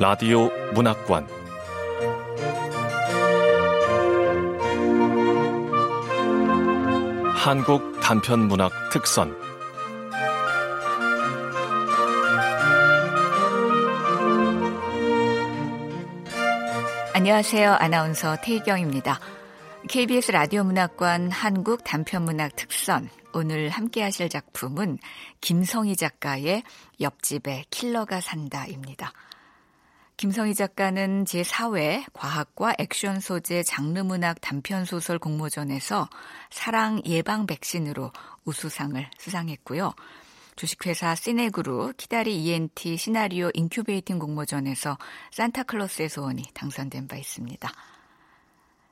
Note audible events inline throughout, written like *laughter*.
라디오 문학관 한국 단편 문학 특선 안녕하세요. 아나운서 태희경입니다. KBS 라디오 문학관 한국 단편 문학 특선 오늘 함께 하실 작품은 김성희 작가의 옆집에 킬러가 산다입니다. 김성희 작가는 제4회 과학과 액션 소재 장르 문학 단편 소설 공모전에서 사랑 예방 백신으로 우수상을 수상했고요. 주식회사 시네그룹 키다리 ENT 시나리오 incubating 공모전에서 산타클로스의 소원이 당선된 바 있습니다.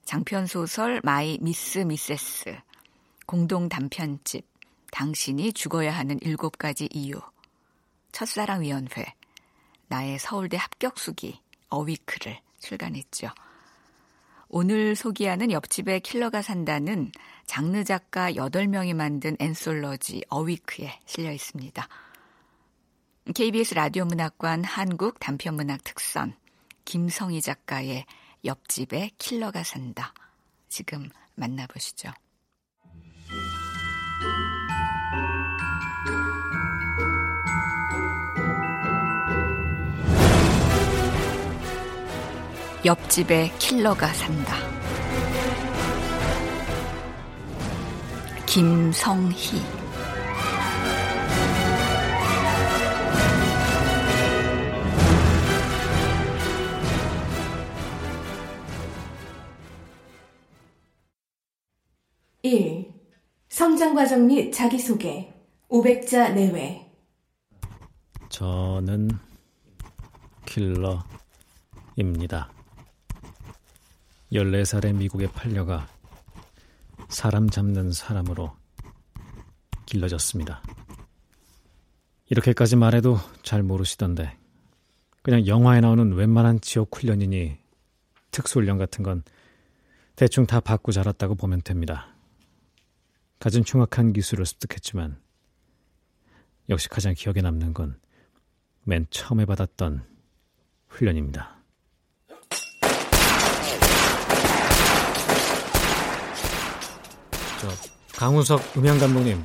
장편 소설 마이 미스 미세스, 공동 단편집, 당신이 죽어야 하는 일곱 가지 이유, 첫사랑위원회, 나의 서울대 합격수기, 어위크를 출간했죠. 오늘 소개하는 옆집에 킬러가 산다는 장르 작가 8명이 만든 앤솔러지 어위크에 실려 있습니다. KBS 라디오 문학관 한국 단편문학 특선 김성희 작가의 옆집에 킬러가 산다. 지금 만나보시죠. 옆집에 킬러가 산다. 김성희 일 성장 과정 및 자기소개 500자 내외 저는 킬러입니다. 14살의 미국에 팔려가 사람 잡는 사람으로 길러졌습니다. 이렇게까지 말해도 잘 모르시던데 그냥 영화에 나오는 웬만한 지옥 훈련이니 특수훈련 같은 건 대충 다 받고 자랐다고 보면 됩니다. 가진 흉악한 기술을 습득했지만 역시 가장 기억에 남는 건 맨 처음에 받았던 훈련입니다. 강우석 음향 감독님,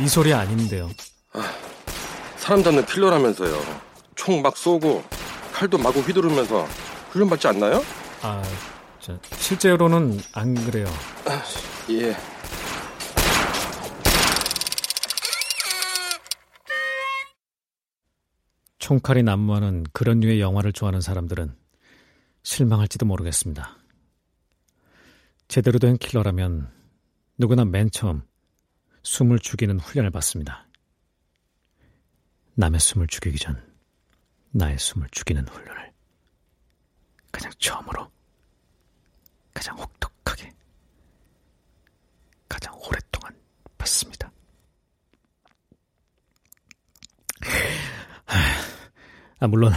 이 소리 아닌데요. 아, 사람 잡는 킬러라면서요. 총 막 쏘고 칼도 마구 휘두르면서 훈련 받지 않나요? 아, 저, 실제로는 안 그래요. 아, 예. 총칼이 난무하는 그런 류의 영화를 좋아하는 사람들은 실망할지도 모르겠습니다. 제대로 된 킬러라면 누구나 맨 처음 숨을 죽이는 훈련을 받습니다. 남의 숨을 죽이기 전 나의 숨을 죽이는 훈련을 가장 처음으로 가장 혹독하게 가장 오랫동안 받습니다. 아, 물론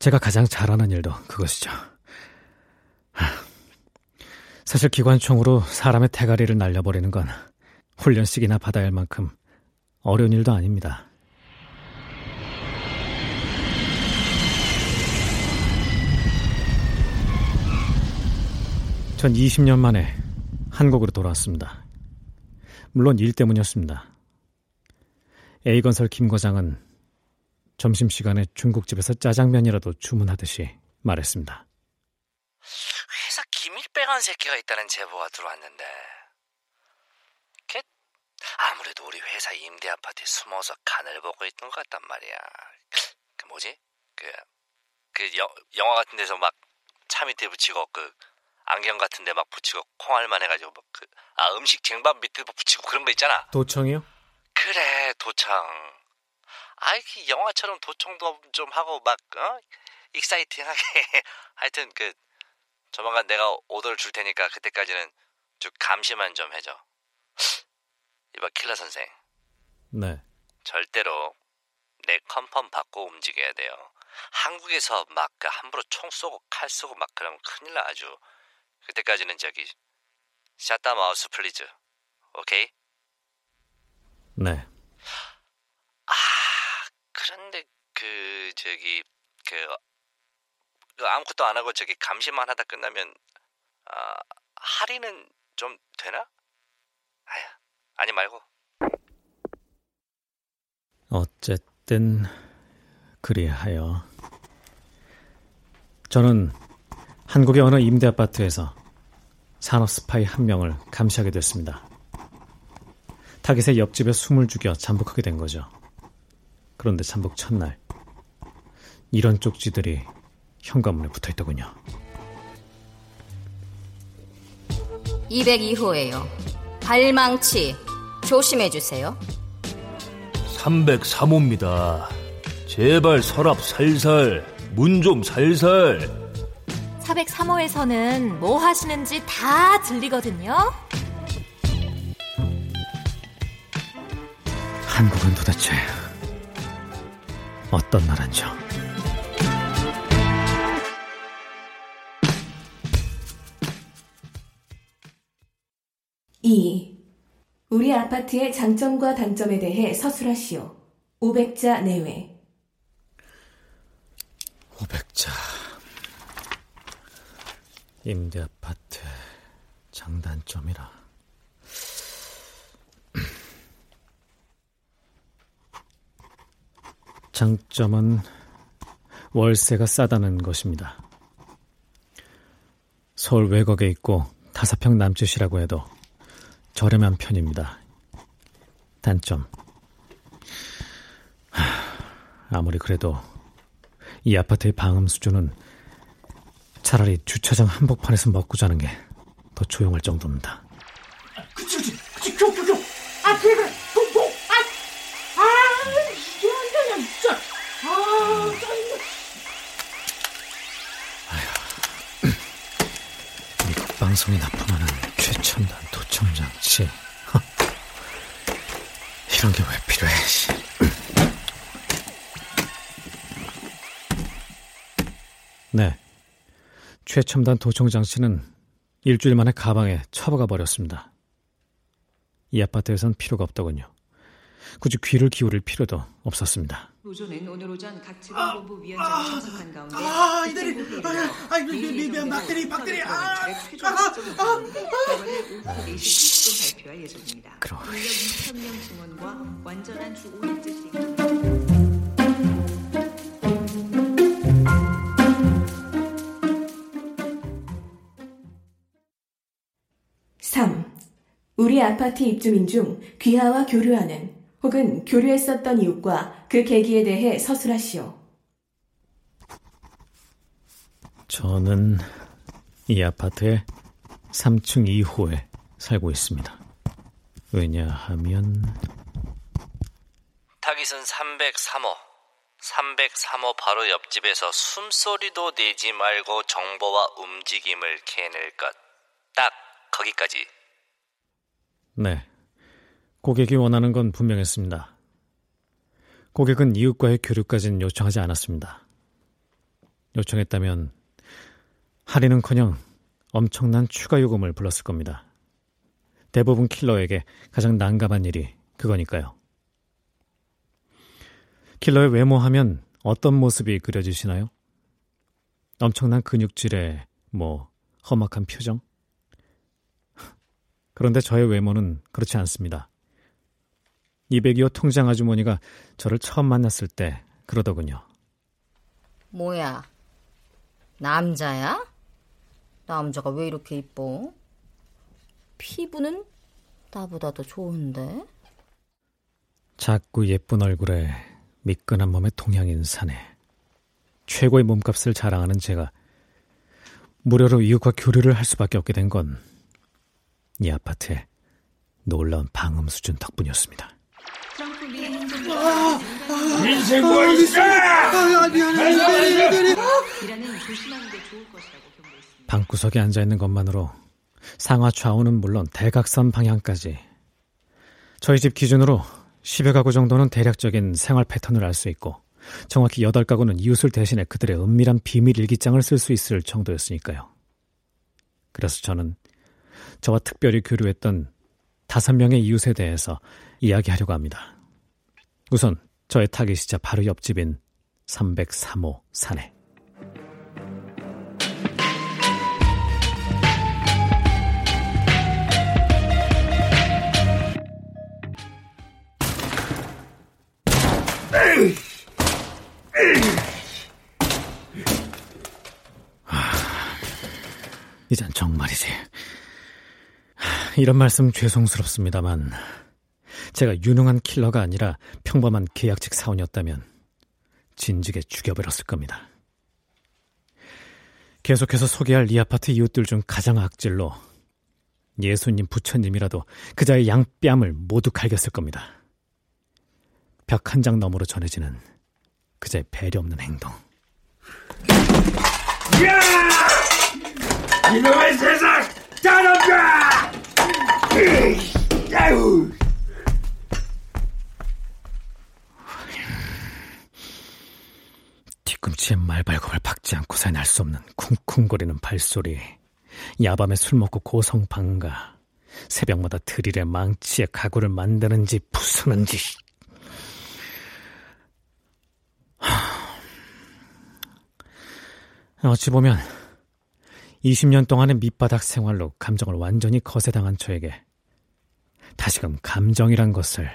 제가 가장 잘하는 일도 그것이죠. 사실 기관총으로 사람의 대가리를 날려버리는 건 훈련식이나 받아야 할 만큼 어려운 일도 아닙니다. 전 20년 만에 한국으로 돌아왔습니다. 물론 일 때문이었습니다. A건설 김 과장은 점심시간에 중국집에서 짜장면이라도 주문하듯이 말했습니다. 기밀빼간 새끼가 있다는 제보가 들어왔는데 걔 아무래도 우리 회사 임대 아파트에 숨어서 간을 보고 있던 것 같단 말이야. 그 뭐지? 그, 그 여, 영화 같은 데서 막 차 밑에 붙이고 그 안경 같은 데 막 붙이고 콩알만 해가지고 막 그, 아 음식 쟁반 밑에 붙이고 그런 거 있잖아. 도청이요? 그래 도청. 아이 그 영화처럼 도청도 좀 하고 막 어? exciting하게 *laughs* 하여튼 그 조만간 내가 오더를 줄 테니까 그때까지는 쭉 감시만 좀 해줘. 이봐 킬러 선생. 네. 절대로 내 confirm 받고 움직여야 돼요. 한국에서 막 그 함부로 총 쏘고 칼 쏘고 막 그러면 큰일 나 아주. 그때까지는 저기 shut the mouth please. 오케이? 네. 아 그런데 그 저기 그그 아무것도 안 하고 저기 감시만 하다 끝나면 아, 할인은 좀 되나? 아휴, 아니 말고. 어쨌든 그리하여 저는 한국의 어느 임대 아파트에서 산업 스파이 한 명을 감시하게 됐습니다. 타깃의 옆집에 숨을 죽여 잠복하게 된 거죠. 그런데 잠복 첫날 이런 쪽지들이 현관문에 붙어 있더군요. 202호예요. 발망치 조심해 주세요. 303호입니다. 제발 서랍 살살, 문 좀 살살. 403호에서는 뭐 하시는지 다 들리거든요. 한국은 도대체 어떤 나라인지요? 2. 우리 아파트의 장점과 단점에 대해 서술하시오. 500자 내외. 500자. 임대 아파트 장단점이라. 장점은 월세가 싸다는 것입니다. 서울 외곽에 있고 다사평 남짓이라고 해도 저렴한 편입니다. 단점. 아무리 그래도 이 아파트의 방음 수준은 차라리 주차장 한복판에서 먹고 자는 게 더 조용할 정도입니다. 그치, 그치, 그치, 교, 교, 교. 아, 그래, 그래. 고, 고. 아, 아, 이게 안 되냐, 진짜. 아, 짜증나. 미국 *clears throat* 방송이 납품하는 최첨단 도 청 장치. 이런 게 왜 필요해? 씨. 네. 최첨단 도청 장치는 일주일 만에 가방에 처박아 버렸습니다. 이 아파트에선 필요가 없더군요. 굳이 귀를 기울일 필요도 없었습니다. 노조는 오늘 오전 각 지방본부 위원장이 참석한 가운데 아, 이들이, 아, 아, 미, 미, 미, 박대리, 박대리, 아, 아, 아, 4시 30분 발표할 예정입니다. 그럼. 인력 2,000명 증원과 완전한 주 5일제 시행. 3. 우리 아파트 입주민 중 귀하와 교류하는 혹은 교류했었던 이웃과 그 계기에 대해 서술하시오. 저는 이 아파트의 3층 2호에 살고 있습니다. 왜냐하면 타깃은 303호. 303호 바로 옆집에서 숨소리도 내지 말고 정보와 움직임을 캐낼 것. 딱 거기까지. 네. 고객이 원하는 건 분명했습니다. 고객은 이웃과의 교류까지는 요청하지 않았습니다. 요청했다면 할인은커녕 엄청난 추가 요금을 불렀을 겁니다. 대부분 킬러에게 가장 난감한 일이 그거니까요. 킬러의 외모 하면 어떤 모습이 그려지시나요? 엄청난 근육질에 뭐 험악한 표정? 그런데 저의 외모는 그렇지 않습니다. 202호 통장 아주머니가 저를 처음 만났을 때 그러더군요. 뭐야? 남자야? 남자가 왜 이렇게 이뻐? 피부는 나보다 더 좋은데? 작고 예쁜 얼굴에 미끈한 몸에 동양인 사내. 최고의 몸값을 자랑하는 제가 무료로 이웃과 교류를 할 수밖에 없게 된 건 이 아파트의 놀라운 방음 수준 덕분이었습니다. 인생 뭐 있어? 아, 미안해, 미안해, 미안해. 이라는 조심하는 게 좋을 것이라고 경고했습니다. 방구석에 앉아 있는 것만으로 상하 좌우는 물론 대각선 방향까지 저희 집 기준으로 10여 가구 정도는 대략적인 생활 패턴을 알 수 있고 정확히 8가구는 이웃을 대신해 그들의 은밀한 비밀 일기장을 쓸 수 있을 정도였으니까요. 그래서 저는 저와 특별히 교류했던 다섯 명의 이웃에 대해서 이야기하려고 합니다. 우선 저의 타깃이자 바로 옆집인 303호 사내. 아, 이젠 정말이지. 이런 말씀 죄송스럽습니다만 제가 유능한 킬러가 아니라 평범한 계약직 사원이었다면, 진즉에 죽여버렸을 겁니다. 계속해서 소개할 이 아파트 이웃들 중 가장 악질로 예수님 부처님이라도 그자의 양뺨을 모두 갈겼을 겁니다. 벽 한 장 너머로 전해지는 그자의 배려 없는 행동. 야! 이놈의 세상 따라가! 아유! 뒤꿈치에 말발굽을 박지 않고서 날수 없는 쿵쿵거리는 발소리, 야밤에 술 먹고 고성 방가, 새벽마다 드릴에 망치에 가구를 만드는지 부수는지. 어찌 보면 20년 동안의 밑바닥 생활로 감정을 완전히 거세당한 저에게 다시금 감정이란 것을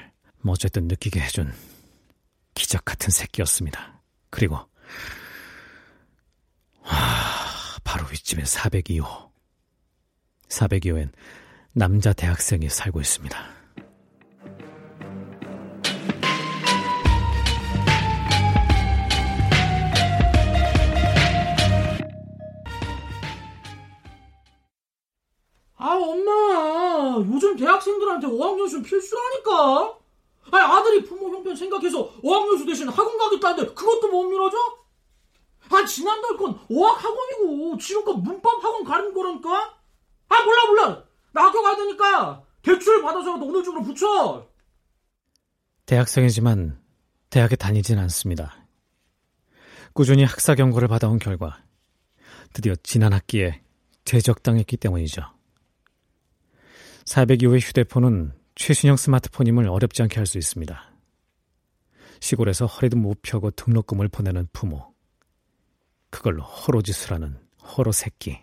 어쨌든 느끼게 해준 기적 같은 새끼였습니다. 그리고 하, 바로 윗집엔 402호. 402호엔 남자 대학생이 살고 있습니다. 아, 엄마. 요즘 대학생들한테 어학연수 필수라니까. 아니, 아들이 부모 형편 생각해서 어학연수 대신 학원 가겠다는데 그것도 못 밀어줘? 아, 지난달 건 어학 학원이고 지금껏 문법 학원 가는 거라니까? 아, 몰라, 몰라. 나 학교 가야 되니까 대출 받아서라도 오늘 중으로 붙여. 대학생이지만 대학에 다니진 않습니다. 꾸준히 학사 경고를 받아온 결과 드디어 지난 학기에 제적당했기 때문이죠. 402호의 휴대폰은 최신형 스마트폰임을 어렵지 않게 할 수 있습니다. 시골에서 허리도 못 펴고 등록금을 보내는 부모. 그걸로 호로짓을 하는 호로 새끼.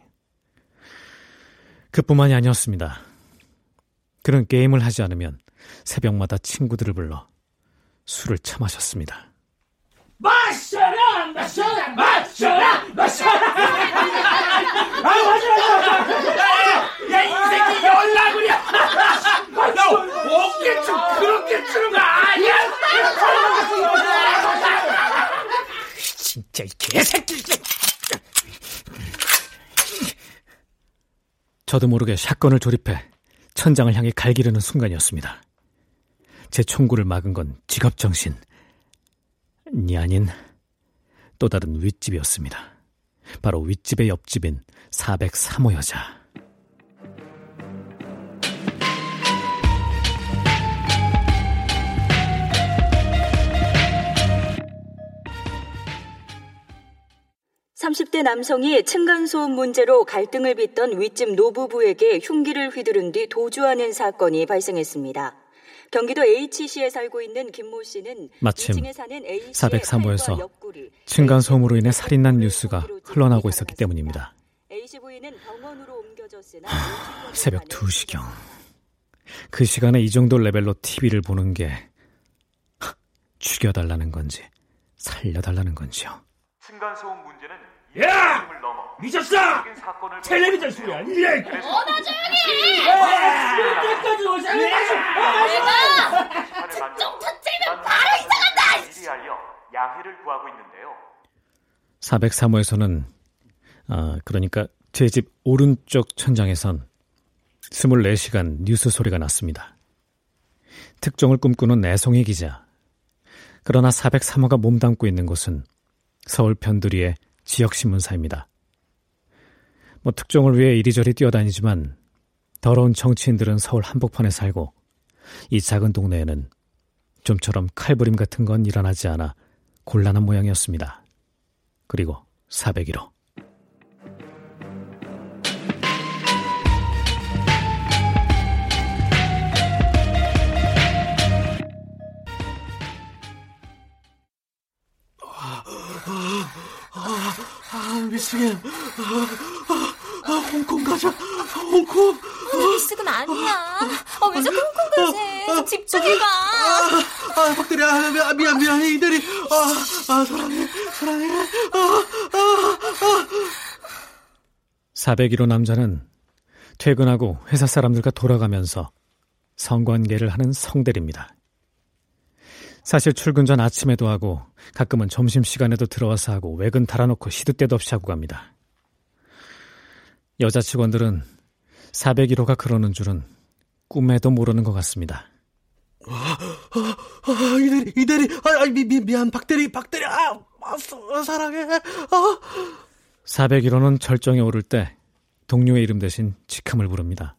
그뿐만이 아니었습니다. 그는 게임을 하지 않으면 새벽마다 친구들을 불러 술을 처마셨습니다. 마셔라, 마셔라, 마셔라, 마셔라. 아, 마셔라. 야, 이 새끼 연락을이야! 야, 어깨춤 그렇게 추는 거 아니야? 진짜 이 개새끼! 저도 모르게 샷건을 조립해 천장을 향해 갈기려는 순간이었습니다. 제 총구를 막은 건 직업정신. 이 아닌 또 다른 윗집이었습니다. 바로 윗집의 옆집인 403호 여자. 삼십 대 남성이 층간소음 문제로 갈등을 빚던 윗집 노부부에게 흉기를 휘두른 뒤 도주하는 사건이 발생했습니다. 경기도 H시에 살고 있는 김모 씨는 마침 2층에 사는 A씨의 403호에서 팔과 옆구리, 층간소음으로 인해 살인난 뉴스가 흘러나오고 있었기 때문입니다. A씨 부인은 병원으로 옮겨졌으나 새벽 2시경. 그 시간에 이 정도 레벨로 TV를 보는 게 하, 죽여달라는 건지 살려달라는 건지요. 층간소음 야! 미쳤어! 텔레비전 소리야, 이래! 어나 조용히 때까지 오세요. 내가 특정 좀 터뜨리면 바로 이상한다 미리 알려 양해를 구하고 있는데요. 403호에서는 아, 그러니까 제 집 오른쪽 천장에선 24시간 뉴스 소리가 났습니다. 특종을 꿈꾸는 애송이 기자. 그러나 403호가 몸담고 있는 곳은 서울 변두리의 지역신문사입니다. 뭐 특종을 위해 이리저리 뛰어다니지만 더러운 정치인들은 서울 한복판에 살고 이 작은 동네에는 좀처럼 칼부림 같은 건 일어나지 않아 곤란한 모양이었습니다. 그리고 401호. 미치겠. 아, 아, 아, 홍콩 가자. 홍콩. 미스금 아니야 아, 왜 자꾸 홍콩 가지 좀 집중해봐 아, 아, 박대리야. 아, 미안, 미안, 해 이대리. 아, 아, 사랑해, 사랑해. 아, 아, 아. 401호 남자는 퇴근하고 회사 사람들과 돌아가면서 성관계를 하는 성대리입니다. 사실 출근 전 아침에도 하고 가끔은 점심 시간에도 들어와서 하고 외근 달아놓고 시도 때도 없이 하고 갑니다. 여자 직원들은 401호가 그러는 줄은 꿈에도 모르는 것 같습니다. 아, 아, 아, 이대리, 이대리, 아, 미, 미, 미안, 박대리, 박대리, 아, 아 사랑해, 아. 401호는 절정에 오를 때 동료의 이름 대신 직함을 부릅니다.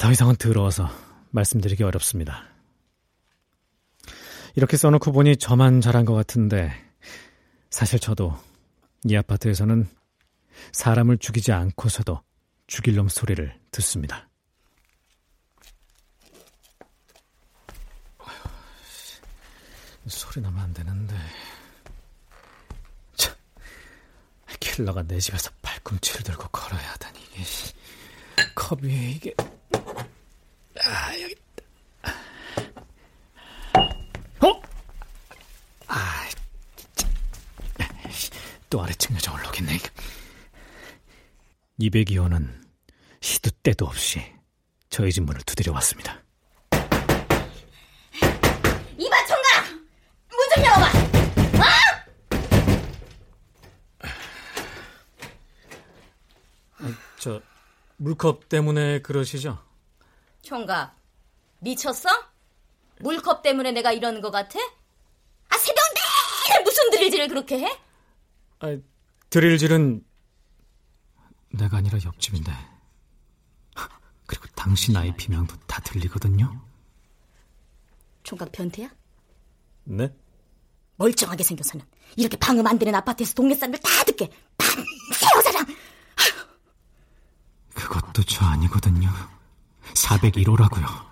더 이상은 더러워서 말씀드리기 어렵습니다. 이렇게 써놓고 보니 저만 잘한 것 같은데 사실 저도 이 아파트에서는 사람을 죽이지 않고서도 죽일 놈 소리를 듣습니다. 소리 나면 안 되는데. 참, 킬러가 내 집에서 발꿈치를 들고 걸어야 하다니 이게 컵 위에 이게 아 여기 있다. 어? 아 진짜 또 아래층 여자 올라오겠네. 202호는 시도 때도 없이 저희 집 문을 두드려 왔습니다. 이봐 총각! 문 좀 열어봐! 어? 저 물컵 때문에 그러시죠? 총각, 미쳤어? 물컵 때문에 내가 이러는 것 같아? 아, 새벽 내내 무슨 드릴질을 그렇게 해? 아, 드릴질은 내가 아니라 옆집인데. 그리고 당신 IP 명도 다 들리거든요. 총각 변태야? 네? 멀쩡하게 생겨서는 이렇게 방음 안 되는 아파트에서 동네 사람들 다 듣게 밤새 여자랑 그것도 저 아니거든요. 401호라고요.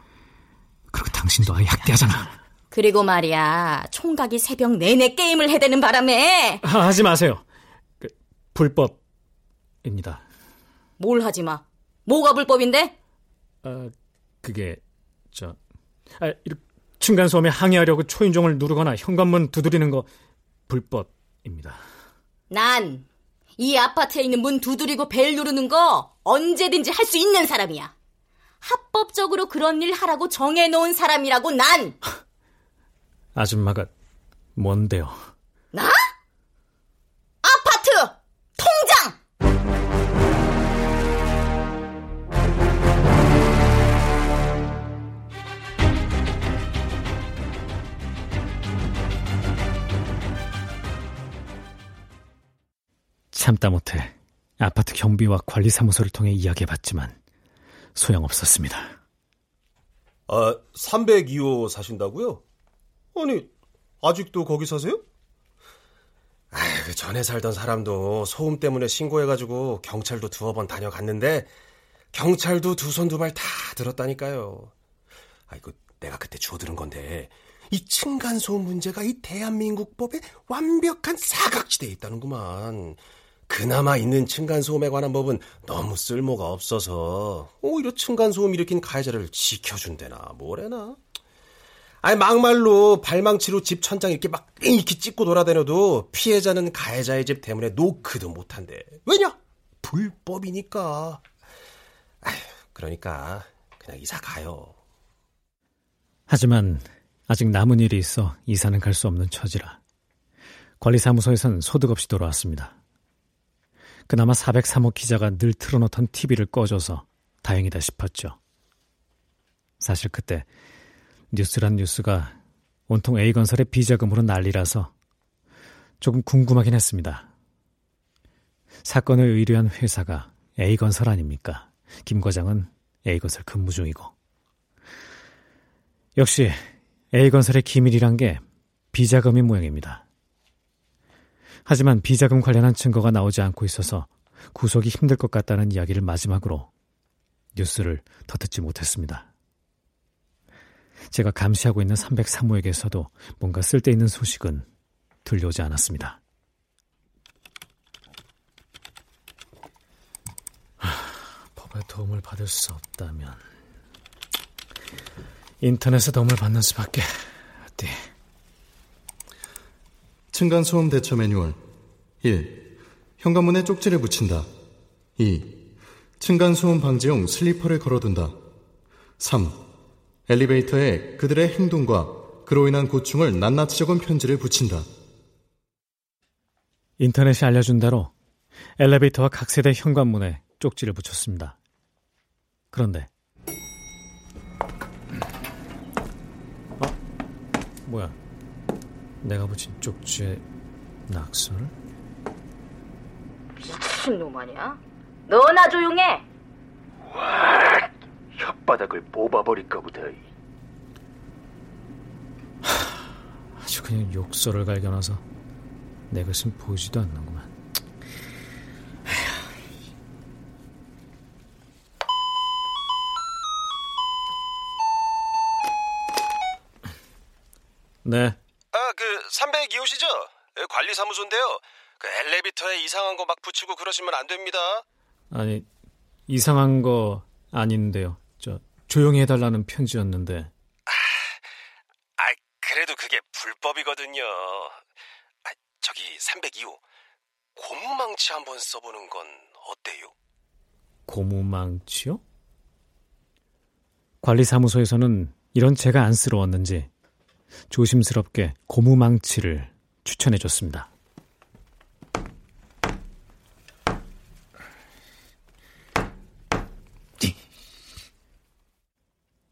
그리고 당신도 아예 학대하잖아. 그리고 말이야 총각이 새벽 내내 게임을 해대는 바람에 아, 하지 마세요. 그, 불법입니다. 뭘 하지 마. 뭐가 불법인데? 아, 그게 저 아, 층간소음에 항의하려고 초인종을 누르거나 현관문 두드리는 거 불법입니다. 난 이 아파트에 있는 문 두드리고 벨 누르는 거 언제든지 할 수 있는 사람이야. 합법적으로 그런 일 하라고 정해놓은 사람이라고 난. 아줌마가 뭔데요? 나? 아파트 통장. 참다 못해 아파트 경비와 관리사무소를 통해 이야기해봤지만 소용없었습니다. 아, 302호 사신다고요? 아니, 아직도 거기 사세요? 아, 그 전에 살던 사람도 소음 때문에 신고해가지고 경찰도 두어 번 다녀갔는데 경찰도 두 손 두 발 다 들었다니까요. 아, 이거 내가 그때 주워 들은 건데 이 층간소음 문제가 이 대한민국 법에 완벽한 사각지대에 있다는구만. 그나마 있는 층간소음에 관한 법은 너무 쓸모가 없어서 오히려 층간소음 일으킨 가해자를 지켜준대나 뭐래나. 아니 막말로 발망치로 집 천장 이렇게 막 이렇게 찍고 돌아다녀도 피해자는 가해자의 집 때문에 노크도 못한대. 왜냐? 불법이니까. 그러니까 그냥 이사 가요. 하지만 아직 남은 일이 있어 이사는 갈 수 없는 처지라 관리사무소에선 소득 없이 돌아왔습니다. 그나마 403호 기자가 늘 틀어놓던 TV를 꺼줘서 다행이다 싶었죠. 사실 그때 뉴스란 뉴스가 온통 A건설의 비자금으로 난리라서 조금 궁금하긴 했습니다. 사건을 의뢰한 회사가 A건설 아닙니까? 김 과장은 A건설 근무 중이고. 역시 A건설의 기밀이란 게 비자금인 모양입니다. 하지만 비자금 관련한 증거가 나오지 않고 있어서 구속이 힘들 것 같다는 이야기를 마지막으로 뉴스를 더 듣지 못했습니다. 제가 감시하고 있는 303호에게서도 뭔가 쓸데있는 소식은 들려오지 않았습니다. 하, 법의 도움을 받을 수 없다면 인터넷의 도움을 받는 수밖에 어디. 층간소음 대처 매뉴얼 1. 현관문에 쪽지를 붙인다. 2. 층간소음 방지용 슬리퍼를 걸어둔다. 3. 엘리베이터에 그들의 행동과 그로 인한 고충을 낱낱이 적은 편지를 붙인다. 인터넷이 알려준 대로 엘리베이터와 각 세대 현관문에 쪽지를 붙였습니다. 그런데 어? 뭐야? 내가 붙인 쪽지에 낙서를? 무슨 놈 아니야? 너나 조용해. 와, 혓바닥을 뽑아버릴까 보다. 아주 그냥 욕설을 갈겨놔서 내 것은 보이지도 않는구만. 네. 아, 그 302호시죠? 관리사무소인데요. 그 엘리베이터에 이상한 거 막 붙이고 그러시면 안 됩니다. 아니, 이상한 거 아닌데요. 저 조용히 해달라는 편지였는데. 아, 그래도 그게 불법이거든요. 아, 저기 302호 고무망치 한번 써보는 건 어때요? 고무망치요? 관리사무소에서는 이런 제가 안쓰러웠는지 조심스럽게 고무망치를 추천해줬습니다.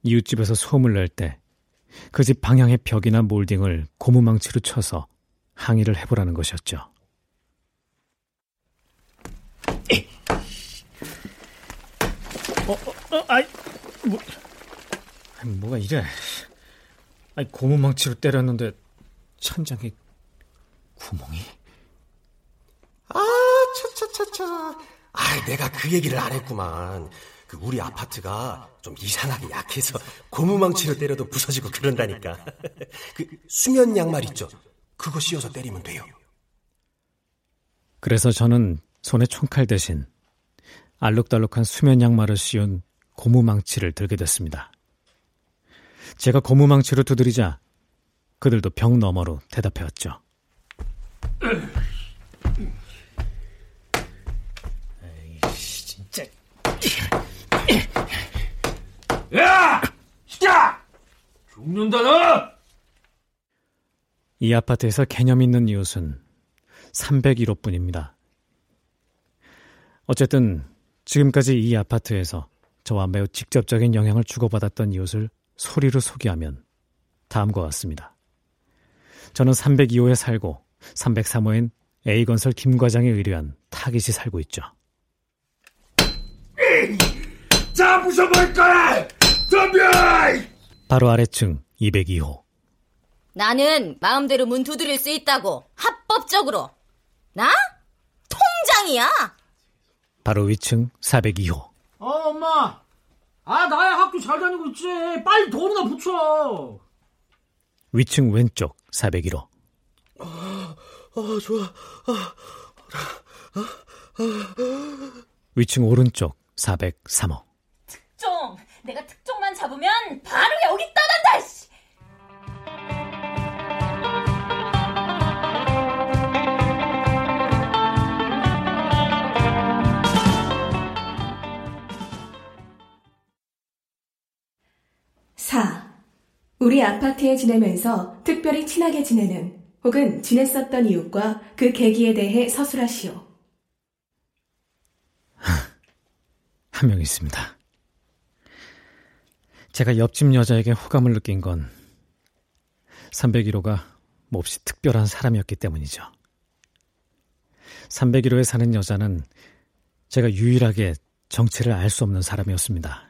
이웃집에서 소음을 낼 때 그 집 방향의 벽이나 몰딩을 고무망치로 쳐서 항의를 해보라는 것이었죠. 어, 어, 어, 아이, 뭐, 아니, 뭐가 이래? 아니, 고무망치로 때렸는데 천장에 구멍이? 아, 차차차차. 아, 내가 그 얘기를 안 했구만. 그 우리 아파트가 좀 이상하게 약해서 고무망치로 때려도 부서지고 그런다니까. *laughs* 그 수면 양말 있죠? 그거 씌워서 때리면 돼요. 그래서 저는 손에 총칼 대신 알록달록한 수면 양말을 씌운 고무망치를 들게 됐습니다. 제가 고무망치로 두드리자 그들도 벽 너머로 대답해왔죠. *clears throat* 에이씨, 진짜. 야! 시자! 죽는다, 너! 이 아파트에서 개념 있는 이웃은 301호 뿐입니다. 어쨌든 지금까지 이 아파트에서 저와 매우 직접적인 영향을 주고받았던 이웃을 소리로 소개하면 다음과 같습니다. 저는 302호에 살고 303호엔 A건설 김과장에 의뢰한 타깃이 살고 있죠. 자, 부숴버릴 거야! 덤벼! 바로 아래층 202호. 나는 마음대로 문 두드릴 수 있다고. 합법적으로. 나? 통장이야. 바로 위층 402호. 어, 엄마. 아, 나야 학교 잘 다니고 있지. 빨리 돈이나 붙여. 위층 왼쪽 401호. 아, 아 좋아. 아, 아, 아. 위층 오른쪽 403호. 특종. 내가 특 종만 잡으면 바로 여기 떠난다. 씨. 사. 우리 아파트에 지내면서 특별히 친하게 지내는 혹은 지냈었던 이웃과 그 계기에 대해 서술하시오. 한 명 있습니다. 제가 옆집 여자에게 호감을 느낀 건 301호가 몹시 특별한 사람이었기 때문이죠. 301호에 사는 여자는 제가 유일하게 정체를 알 수 없는 사람이었습니다.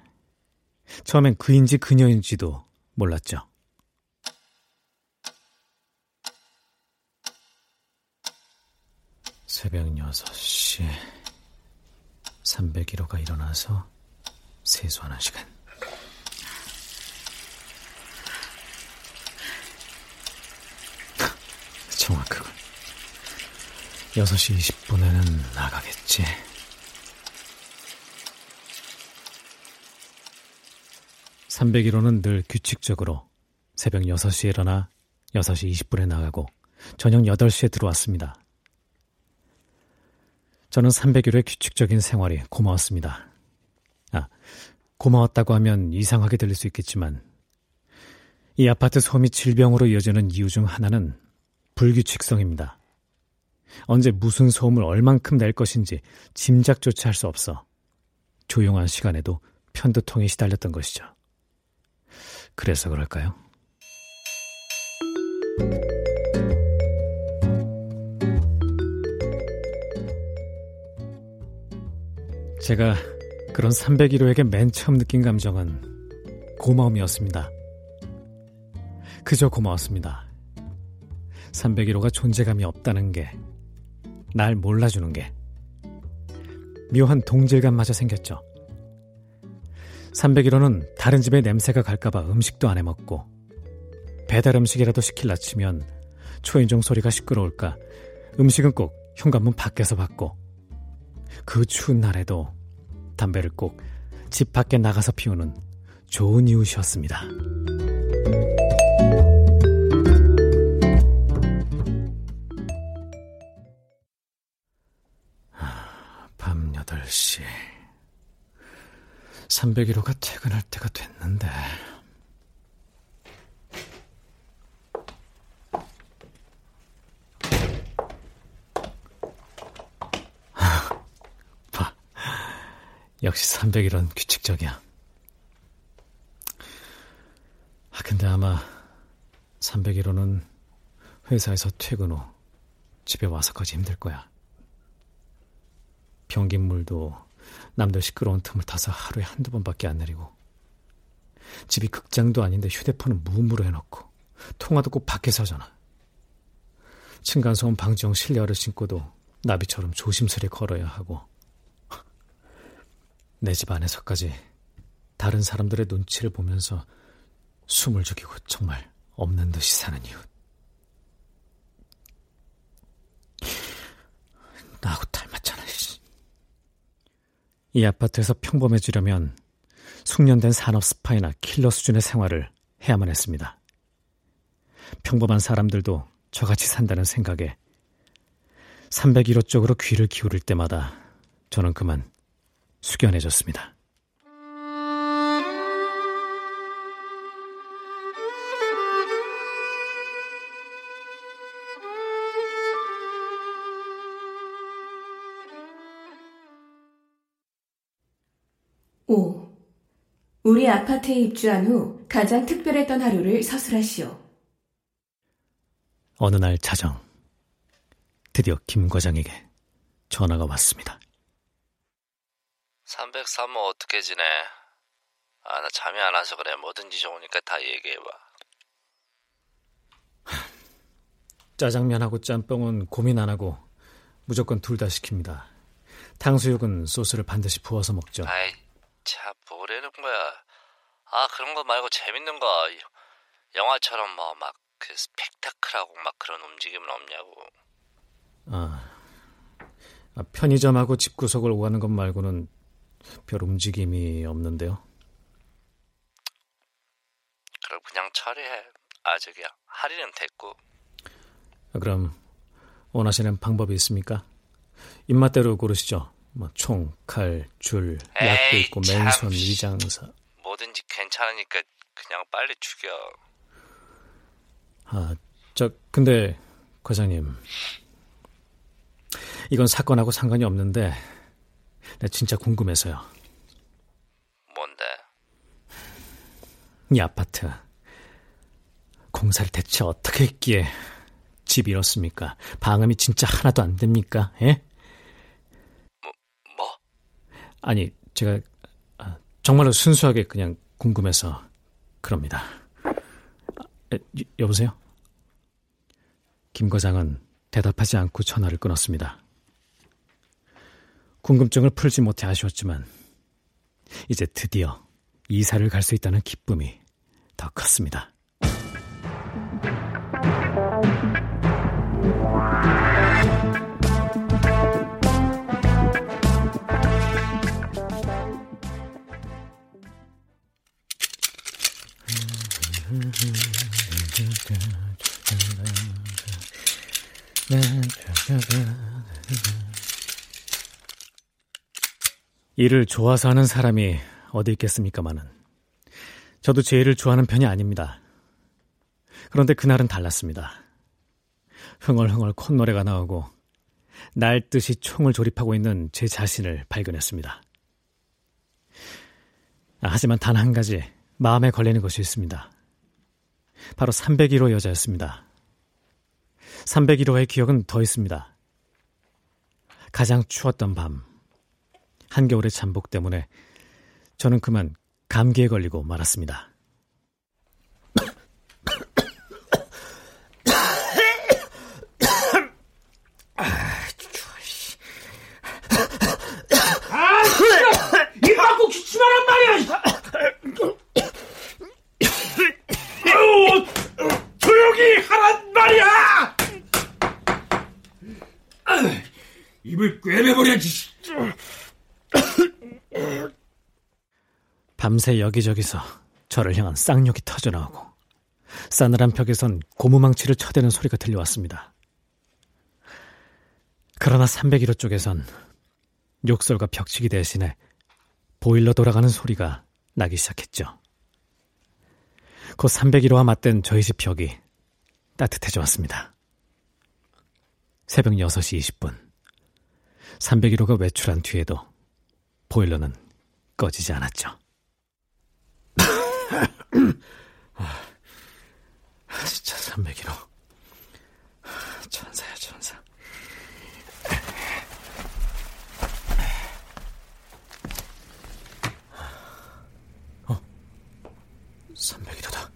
처음엔 그인지 그녀인지도 몰랐죠. 새벽 6시 301호가 일어나서 세수하는 시간. 정확하군. 6시 20분에는 나가겠지. (301호는) 늘 규칙적으로 새벽 6시에 일어나 6시 20분에 나가고 저녁 8시에 들어왔습니다. 저는 300일의 규칙적인 생활이 고마웠습니다. 아, 고마웠다고 하면 이상하게 들릴 수 있겠지만 이 아파트 소음이 질병으로 이어지는 이유 중 하나는 불규칙성입니다. 언제 무슨 소음을 얼만큼 낼 것인지 짐작조차 할 수 없어 조용한 시간에도 편두통에 시달렸던 것이죠. 그래서 그럴까요? 제가 그런 301호에게 맨 처음 느낀 감정은 고마움이었습니다. 그저 고마웠습니다. 301호가 존재감이 없다는 게, 날 몰라주는 게, 묘한 동질감마저 생겼죠. 301호는 다른 집에 냄새가 갈까봐 음식도 안 해먹고, 배달 음식이라도 시킬라 치면 초인종 소리가 시끄러울까 음식은 꼭 현관문 밖에서 받고, 그 추운 날에도 담배를 꼭 집 밖에 나가서 피우는 좋은 이웃이었습니다. 밤 8시. 301호가 퇴근할 때가 됐는데. 봐. 역시 301호는 규칙적이야. 아, 근데 아마 301호는 회사에서 퇴근 후 집에 와서까지 힘들 거야. 변기물도 남들 시끄러운 틈을 타서 하루에 한두 번밖에 안 내리고 집이 극장도 아닌데 휴대폰은 무음으로 해놓고 통화도 꼭 밖에서 하잖아. 층간소음 방지용 실내화를 신고도 나비처럼 조심스레 걸어야 하고 내 집 안에서까지 다른 사람들의 눈치를 보면서 숨을 죽이고 정말 없는 듯이 사는 이웃. 나하고 닮았잖아. 이 아파트에서 평범해지려면 숙련된 산업 스파이나 킬러 수준의 생활을 해야만 했습니다. 평범한 사람들도 저같이 산다는 생각에 301호 쪽으로 귀를 기울일 때마다 저는 그만 숙연해졌습니다. 오. 우리 아파트에 입주한 후 가장 특별했던 하루를 서술하시오. 어느 날 자정, 드디어 김 과장에게 전화가 왔습니다. 303호 어떻게 지내? 아, 나 잠이 안 와서 그래. 뭐든지 좋으니까 다 얘기해봐. 짜장면하고 짬뽕은 고민 안 하고 무조건 둘 다 시킵니다. 탕수육은 소스를 반드시 부어서 먹죠. 아이, 참, 뭐라는 거야. 아, 그런 거 말고 재밌는 거. 영화처럼 뭐, 막, 그, 스펙타클하고 막 그런 움직임은 없냐고. 아, 아, 편의점하고 집 구석을 오가는 것 말고는 별 움직임이 없는데요. 그럼 그냥 처리해. 아, 저기야. 할인은 됐고. 아, 그럼 원하시는 방법이 있습니까? 입맛대로 고르시죠. 뭐 총, 칼, 줄, 약도 있고 참, 맨손, 위장사. 뭐든지 괜찮으니까 그냥 빨리 죽여. 아, 저 근데 과장님 이건 사건하고 상관이 없는데 나 진짜 궁금해서요. 뭔데? 이 아파트 공사를 대체 어떻게 했기에 집 이렇습니까? 방음이 진짜 하나도 안 됩니까? 예? 아니, 제가 아, 정말로 순수하게 그냥 궁금해서 그럽니다. 아, 에, 여- 여보세요? 김 과장은 대답하지 않고 전화를 끊었습니다. 궁금증을 풀지 못해 아쉬웠지만 이제 드디어 이사를 갈 수 있다는 기쁨이 더 컸습니다. 일을 좋아서 하는 사람이 어디 있겠습니까마는 저도 제 일을 좋아하는 편이 아닙니다. 그런데 그날은 달랐습니다. 흥얼흥얼 콧노래가 나오고 날듯이 총을 조립하고 있는 제 자신을 발견했습니다. 아, 하지만 단 한 가지 마음에 걸리는 것이 있습니다. 바로 301호 여자였습니다. 301호의 기억은 더 있습니다. 가장 추웠던 밤, 한겨울의 잠복 때문에 저는 그만 감기에 걸리고 말았습니다. 아, 진짜! 입 막고 기침하란 말이야! 아유, 조용히 하란 말이야! 아유, 입을 꿰매버려야지. 밤새 여기저기서 저를 향한 쌍욕이 터져나오고 싸늘한 벽에선 고무망치를 쳐대는 소리가 들려왔습니다. 그러나 301호 쪽에선 욕설과 벽치기 대신에 보일러 돌아가는 소리가 나기 시작했죠. 곧 301호와 맞댄 저희 집 벽이 따뜻해져 왔습니다. 새벽 6시 20분 301호가 외출한 뒤에도 보일러는 꺼지지 않았죠. *clears throat* 아, 진짜 301호. 천사야, 천사. 어, 301호다.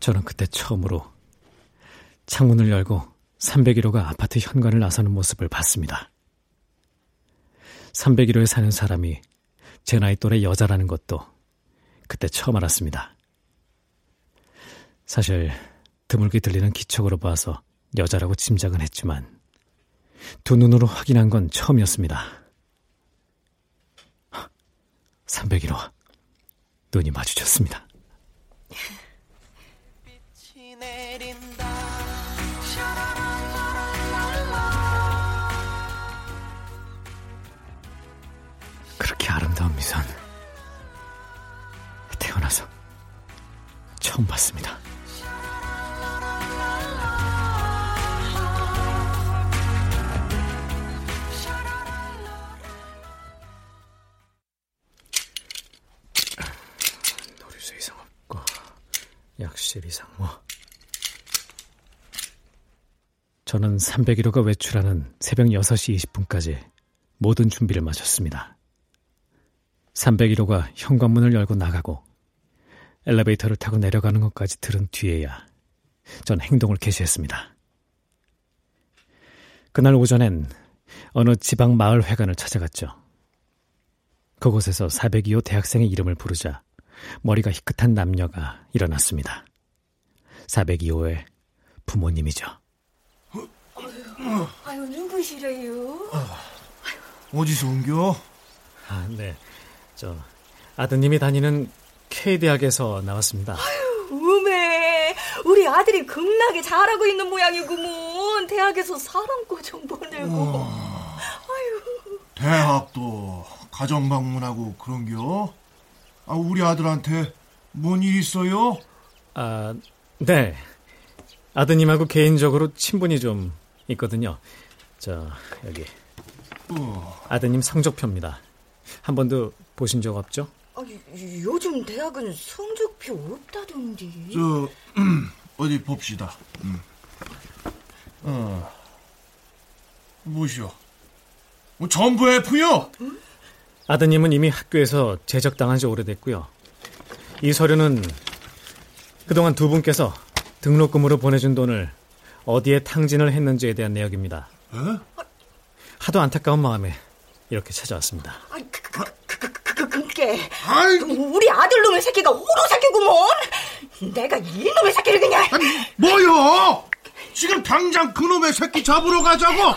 저는 그때 처음으로 창문을 열고 301호가 아파트 현관을 나서는 모습을 봤습니다. 301호에 사는 사람이 제 나이 또래 여자라는 것도 그때 처음 알았습니다. 사실 드물게 들리는 기척으로 봐서 여자라고 짐작은 했지만 두 눈으로 확인한 건 처음이었습니다. 301호 눈이 마주쳤습니다. 처음 봤습니다. 노리수 이상 없고 약실 이상 뭐 저는 301호가 외출하는 새벽 6시 20분까지 모든 준비를 마쳤습니다. 301호가 현관문을 열고 나가고 엘리베이터를 타고 내려가는 것까지 들은 뒤에야 전 행동을 개시했습니다. 그날 오전엔 어느 지방 마을 회관을 찾아갔죠. 그곳에서 402호 대학생의 이름을 부르자 머리가 희끗한 남녀가 일어났습니다. 402호의 부모님이죠. 아유, 누구시래요? 어디서 온겨? 아, 네. 저 아드님이 다니는 K대학에서 나왔습니다. 우메, 우리 아들이 겁나게 잘하고 있는 모양이구먼. 대학에서 사랑고 좀 보내고. 아유. 대학도 가정 방문하고 그런겨? 아, 우리 아들한테 뭔 일 있어요? 아, 네. 아드님하고 개인적으로 친분이 좀 있거든요. 저 여기 어. 아드님 성적표입니다. 한 번도 보신 적 없죠? 아, 요즘 대학은 성적표 없다던데. 저 *clears throat* 어디 봅시다. 음. 어. 뭐시오? 뭐 전부 F요? 아드님은 이미 학교에서 제적당한 지 오래됐고요. 이 서류는 그동안 두 분께서 등록금으로 보내준 돈을 어디에 탕진을 했는지에 대한 내역입니다. 에? 하도 안타까운 마음에 이렇게 찾아왔습니다. 그, 그 게 우리 아들 놈의 새끼가 호로 새끼구먼. 내가 이놈의 새끼를 그냥. 뭐요? 지금 당장 그놈의 새끼 잡으러 가자고?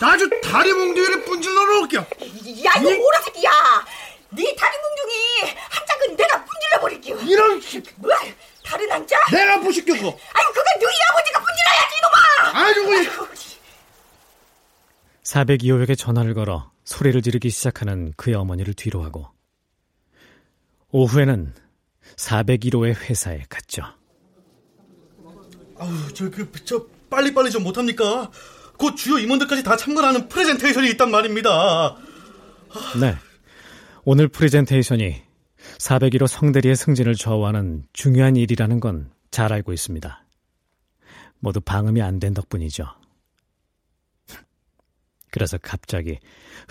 아주 다리 몽둥이를 분질러 놓을게요. 야, 이 호로 새끼야. 네 다리 몽둥이 한 짝은 내가 분질러 버릴게요. 이런 뭐야? 다른 한 짝? 내가 부실게고. 아유, 그건 너희 아버지가 분질러야지 이놈아. 아주 그냥. 402호에게 전화를 걸어 소리를 지르기 시작하는 그의 어머니를 뒤로하고 오후에는 401호의 회사에 갔죠. 아우, 저, 그, 저, 빨리빨리 좀 못합니까? 곧 주요 임원들까지 다 참관하는 프레젠테이션이 있단 말입니다. 네. 오늘 프레젠테이션이 401호 성대리의 승진을 좌우하는 중요한 일이라는 건 잘 알고 있습니다. 모두 방음이 안 된 덕분이죠. 그래서 갑자기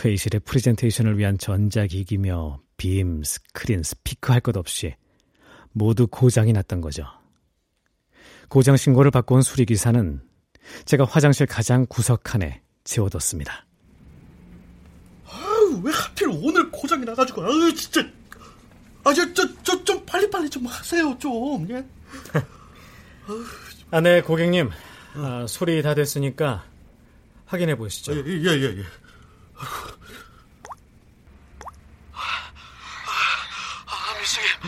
회의실에 프레젠테이션을 위한 전자기기며 빔, 스크린, 스피커 할 것 없이 모두 고장이 났던 거죠. 고장 신고를 받고 온 수리기사는 제가 화장실 가장 구석칸에 지워뒀습니다. 아유, 왜 하필 오늘 고장이 나가지고, 아유, 진짜. 아, 저, 저, 저, 좀 빨리빨리 좀 하세요, 좀. 예? *laughs* 아, 네, 고객님. 아, 소리 다 됐으니까 확인해 보시죠. 예, 예, 예. 예. 아, 미숙이. 아,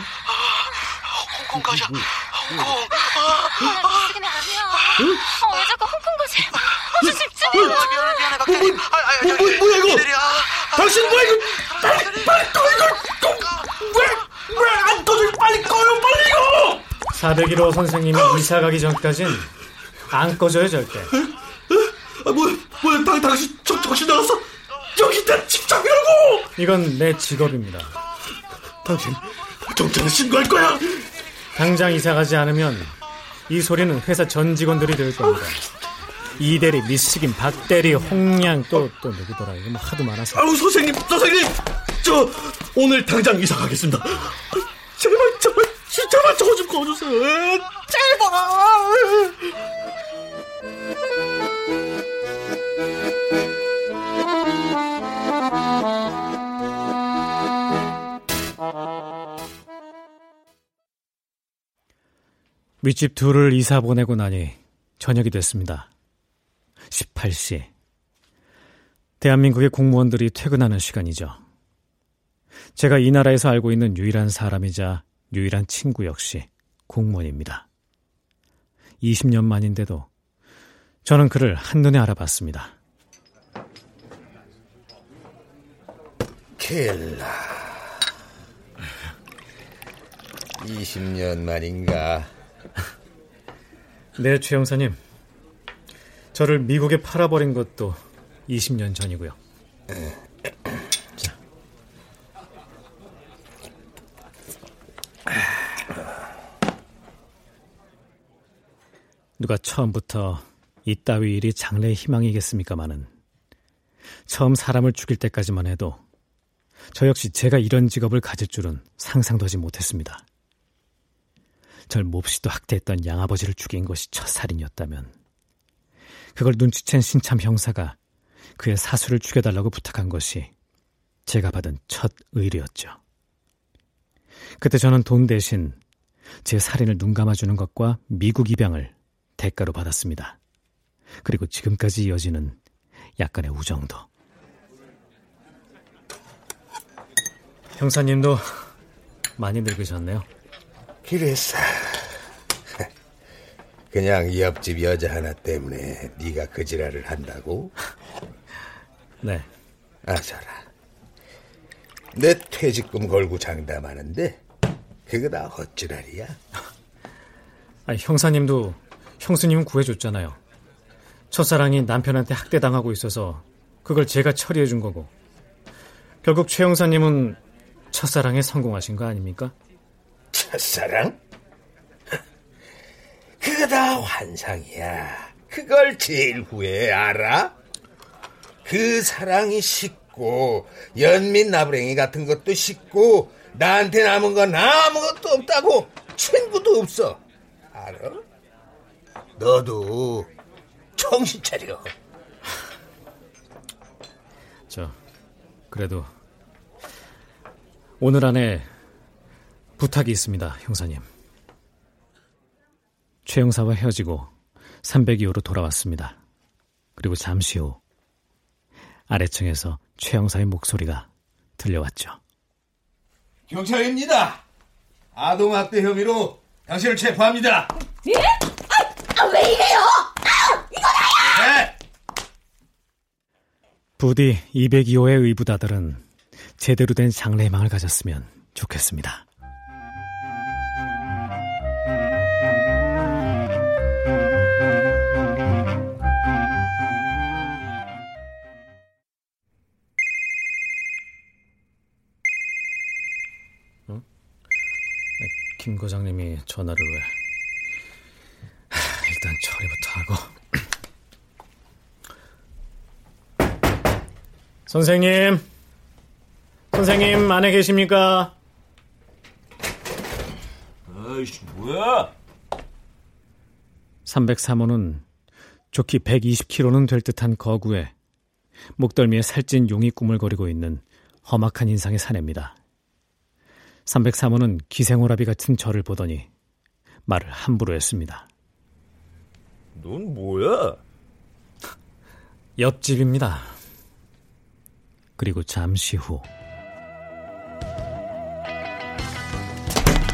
홍콩 가자. 홍콩. 미숙이 아니야. 어, 왜 자꾸 홍콩 가지? 아주 집중해. 미안해, 미안해, 박대리. 아, 아, 아, 뭐, 뭐, 뭐야, 이거? 기다려. 당신 뭐야, 이거? 빨리, 빨리 꺼, 이거! 왜, 왜안 꺼져? 빨리 꺼요, 빨리 이거! 401호 선생님이 이사 가기 전까진 안 꺼져요, 절대. 아, 뭐야, 뭐야, 당, 당신 저, 정신 나갔어? 여기 내 직장이라고! 이건 내 직업입니다. 당신 경찰에 신고할 거야! 당장 이사 가지 않으면 이 소리는 회사 전 직원들이 들을 겁니다. 이대리, 미스식인, 박대리, 홍양, 또, 또 누구더라. 이거 뭐 하도 많아서. 아우, 선생님, 선생님! 저, 오늘 당장 이사 가겠습니다. 제발, 제발, 진짜만 저거 좀 꺼주세요. 제발! 윗집 둘을 이사 보내고 나니 저녁이 됐습니다. 18시. 대한민국의 공무원들이 퇴근하는 시간이죠. 제가 이 나라에서 알고 있는 유일한 사람이자 유일한 친구 역시 공무원입니다. 20년 만인데도 저는 그를 한눈에 알아봤습니다. 켈라 20년 만인가 네, 최 형사님. 저를 미국에 팔아버린 것도 20년 전이고요. 자. 누가 처음부터 이따위 일이 장래의 희망이겠습니까마는 처음 사람을 죽일 때까지만 해도 저 역시 제가 이런 직업을 가질 줄은 상상도 하지 못했습니다. 절 몹시도 학대했던 양아버지를 죽인 것이 첫 살인이었다면 그걸 눈치챈 신참 형사가 그의 사수를 죽여달라고 부탁한 것이 제가 받은 첫 의뢰였죠. 그때 저는 돈 대신 제 살인을 눈 감아주는 것과 미국 입양을 대가로 받았습니다. 그리고 지금까지 이어지는 약간의 우정도. 형사님도 많이 늙으셨네요. 그랬어. 그냥 옆집 여자 하나 때문에 네가 그 지랄을 한다고? *laughs* 네. 아서라. 내 퇴직금 걸고 장담하는데 그거 다 헛지랄이야. *laughs* 아니, 형사님도 형수님은 구해줬잖아요. 첫사랑이 남편한테 학대당하고 있어서 그걸 제가 처리해 준 거고. 결국 최 형사님은 첫사랑에 성공하신 거 아닙니까? 첫사랑? 그거 다 환상이야. 그걸 제일 후에 알아? 그 사랑이 식고 연민 나부랭이 같은 것도 식고 나한테 남은 건 아무것도 없다고 친구도 없어. 알아? 너도 정신 차려. 저 그래도 오늘 안에 부탁이 있습니다, 형사님. 최 형사와 헤어지고 302호로 돌아왔습니다. 그리고 잠시 후 아래층에서 최 형사의 목소리가 들려왔죠. 경찰입니다. 아동학대 혐의로 당신을 체포합니다. 예? 아, 아, 왜 이래요? 아, 이거 나야! 네. 부디 202호의 의붓아들은 제대로 된 장래희망을 가졌으면 좋겠습니다. 과장님이 전화를 왜? 하, 일단 처리부터 하고. *clears throat* 선생님, 선생님 안에 계십니까? 아이씨 뭐야? 303호는 좋기 120km는 될 듯한 거구에 목덜미에 살찐 용이 꾸물거리고 있는 험악한 인상의 사내입니다. 303호는 기생오라비 같은 저를 보더니 말을 함부로 했습니다. 넌 뭐야? 옆집입니다. 그리고 잠시 후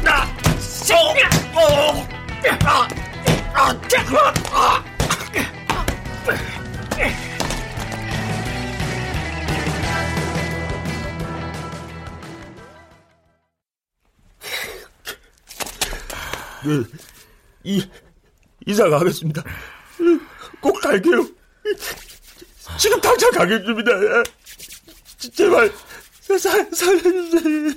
나! 어! 어! 아! 아! 아! 이, 이사 가겠습니다. 꼭 갈게요. 지금 당장 가겠습니다. 제발, 살, 살려주세요.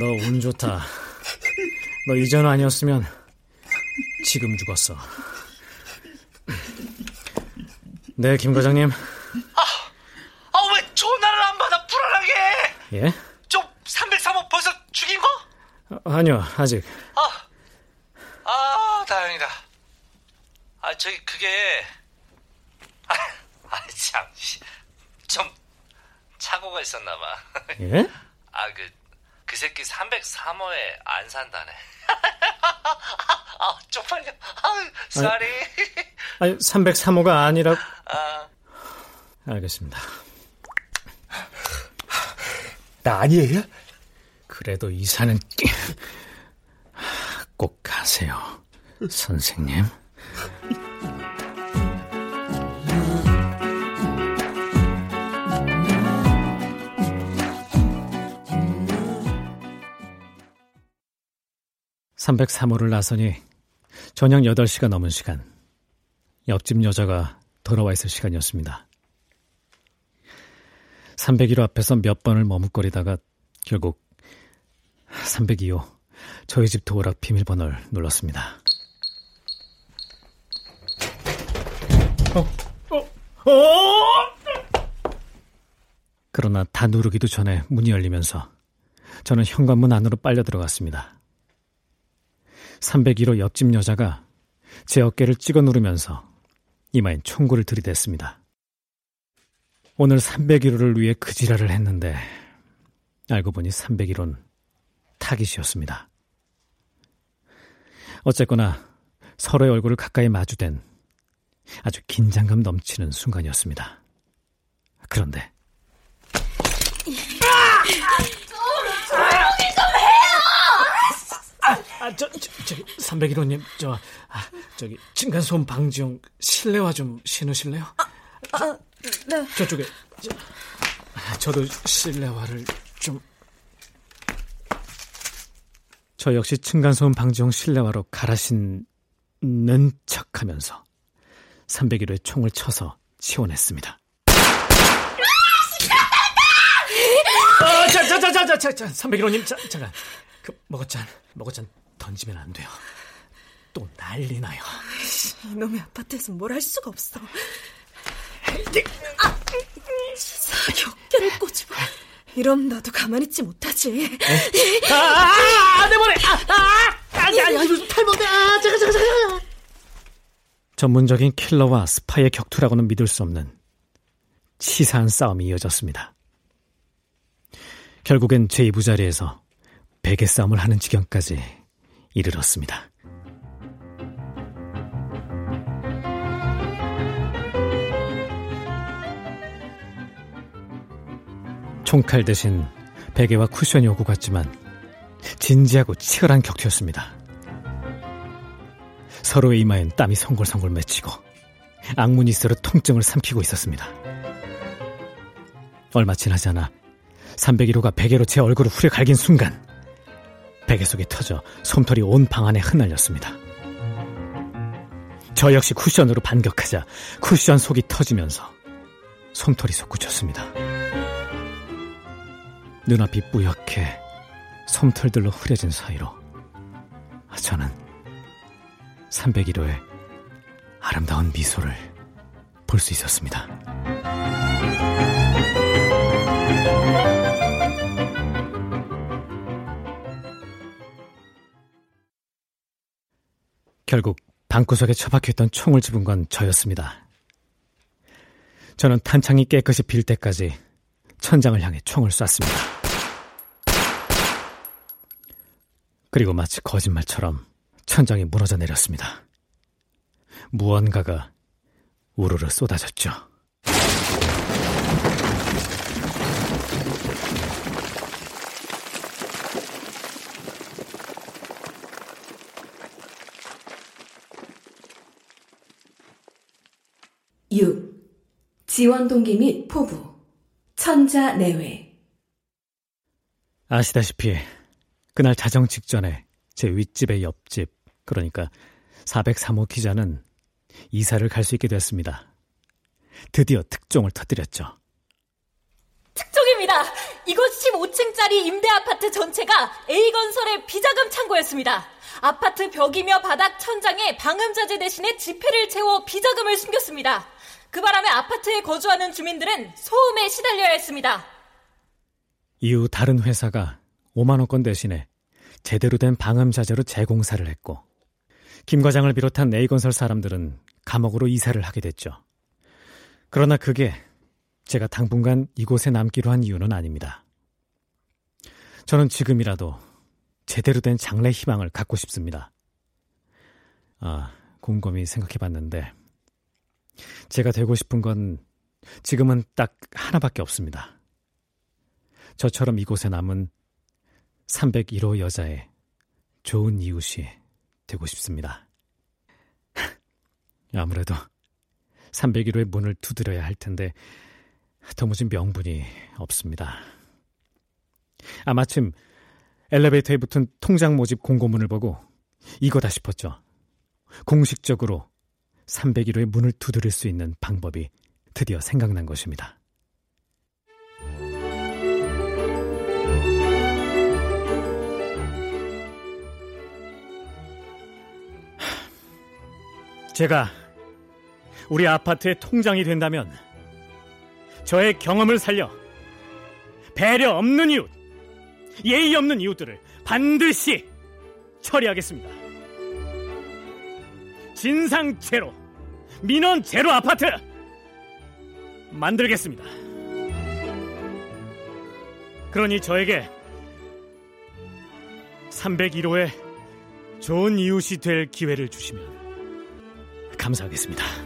너 운 좋다. 너 이전 아니었으면 지금 죽었어. 네, 김 과장님. 아, 왜 전화를 안 받아? 불안하게! 예? 좀 303호 벌써 죽인 거? 아, 아니요, 아직. 아, 아, 다행이다. 아, 저기, 그게. 아, 아 참. 좀, 착오가 있었나봐. 예? *laughs* 아, 그, 그 새끼 303호에 안 산다네. *laughs* 아, 쪽팔려. 아, 쏘리. 아니, 303호가 아니라. 아, 알겠습니다. *laughs* 나 아니에요? 그래도 이사는 *laughs* 꼭 가세요, 선생님. (303호를) 나서니 저녁 (8시가) 넘은 시간 옆집 여자가 돌아와 있을 시간이었습니다. 301호 앞에서 몇 번을 머뭇거리다가 결국 302호 저희 집 도어락 비밀번호를 눌렀습니다. 어, 어, 어! 그러나 다 누르기도 전에 문이 열리면서 저는 현관문 안으로 빨려 들어갔습니다. 301호 옆집 여자가 제 어깨를 찍어 누르면서 이마엔 총구를 들이댔습니다. 오늘 301호를 위해 그 지랄을 했는데 알고 보니 301호는 타깃이었습니다. 어쨌거나 서로의 얼굴을 가까이 마주댄 아주 긴장감 넘치는 순간이었습니다. 그런데 조용히 좀 해요! 아, 저, 저, 저기 301호님 저 아, 저기 층간소음 방지용 실내화 좀 신으실래요? 아, 네. 저쪽에 저, 아, 저도 실내화를 좀. 저 역시 층간소음 방지용 실내화로 갈아 신는 척하면서 301호의 총을 쳐서 치원했습니다. 아, 자, 자, 자, 자, 자, 자, 자, 301호님, 자, 잠깐. 그 먹었잔, 먹었잔 던지면 안 돼요. 또 난리 나요. 이놈의 아파트에서 뭘 할 수가 없어. 역계를 꼬집어. 이럼 나도 가만히 있지 못하지. 아, 아, 아, 내 머리! 아, 아, 아, 야, 야, 이거 탈모다. 아, 잠깐, 잠깐, 잠깐. 전문적인 킬러와 스파이의 격투라고는 믿을 수 없는 치사한 싸움이 이어졌습니다. 결국엔 제 이부자리에서 베개 싸움을 하는 지경까지 이르렀습니다. 총칼 대신 베개와 쿠션이 오고 갔지만 진지하고 치열한 격투였습니다. 서로의 이마엔 땀이 송골송골 맺히고 악문이 서로 통증을 삼키고 있었습니다. 얼마 지나지 않아 301호가 베개로 제 얼굴을 후려 갈긴 순간 베개 속이 터져 솜털이 온 방 안에 흩날렸습니다. 저 역시 쿠션으로 반격하자 쿠션 속이 터지면서 솜털이 솟구쳤습니다. 눈앞이 뿌옇게 솜털들로 흐려진 사이로 저는 301호의 아름다운 미소를 볼 수 있었습니다. 결국 방구석에 처박혀있던 총을 집은 건 저였습니다. 저는 탄창이 깨끗이 빌 때까지 천장을 향해 총을 쐈습니다. 그리고 마치 거짓말처럼 천장이 무너져 내렸습니다. 무언가가 우르르 쏟아졌죠. 육 지원 동기 및 포부 천자 내외 아시다시피 그날 자정 직전에 제 윗집의 옆집 그러니까 403호 기자는 이사를 갈 수 있게 됐습니다. 드디어 특종을 터뜨렸죠. 특종입니다. 이곳 15층짜리 임대 아파트 전체가 A건설의 비자금 창고였습니다. 아파트 벽이며 바닥 천장에 방음자재 대신에 지폐를 채워 비자금을 숨겼습니다. 그 바람에 아파트에 거주하는 주민들은 소음에 시달려야 했습니다. 이후 다른 회사가 5만원권 대신에 제대로 된 방음자재로 재공사를 했고 김 과장을 비롯한 A건설 사람들은 감옥으로 이사를 하게 됐죠. 그러나 그게 제가 당분간 이곳에 남기로 한 이유는 아닙니다. 저는 지금이라도 제대로 된 장래 희망을 갖고 싶습니다. 아, 곰곰이 생각해 봤는데, 제가 되고 싶은 건 지금은 딱 하나밖에 없습니다. 저처럼 이곳에 남은 301호 여자의 좋은 이웃이 되고 싶습니다. *laughs* 아무래도 301호의 문을 두드려야 할 텐데 도무지 명분이 없습니다. 아 마침 엘리베이터에 붙은 통장 모집 공고문을 보고 이거다 싶었죠. 공식적으로 301호의 문을 두드릴 수 있는 방법이 드디어 생각난 것입니다. 제가 우리 아파트의 통장이 된다면 저의 경험을 살려 배려 없는 이웃, 예의 없는 이웃들을 반드시 처리하겠습니다. 진상 제로, 민원 제로 아파트 만들겠습니다. 그러니 저에게 301호의 좋은 이웃이 될 기회를 주시면 감사하겠습니다.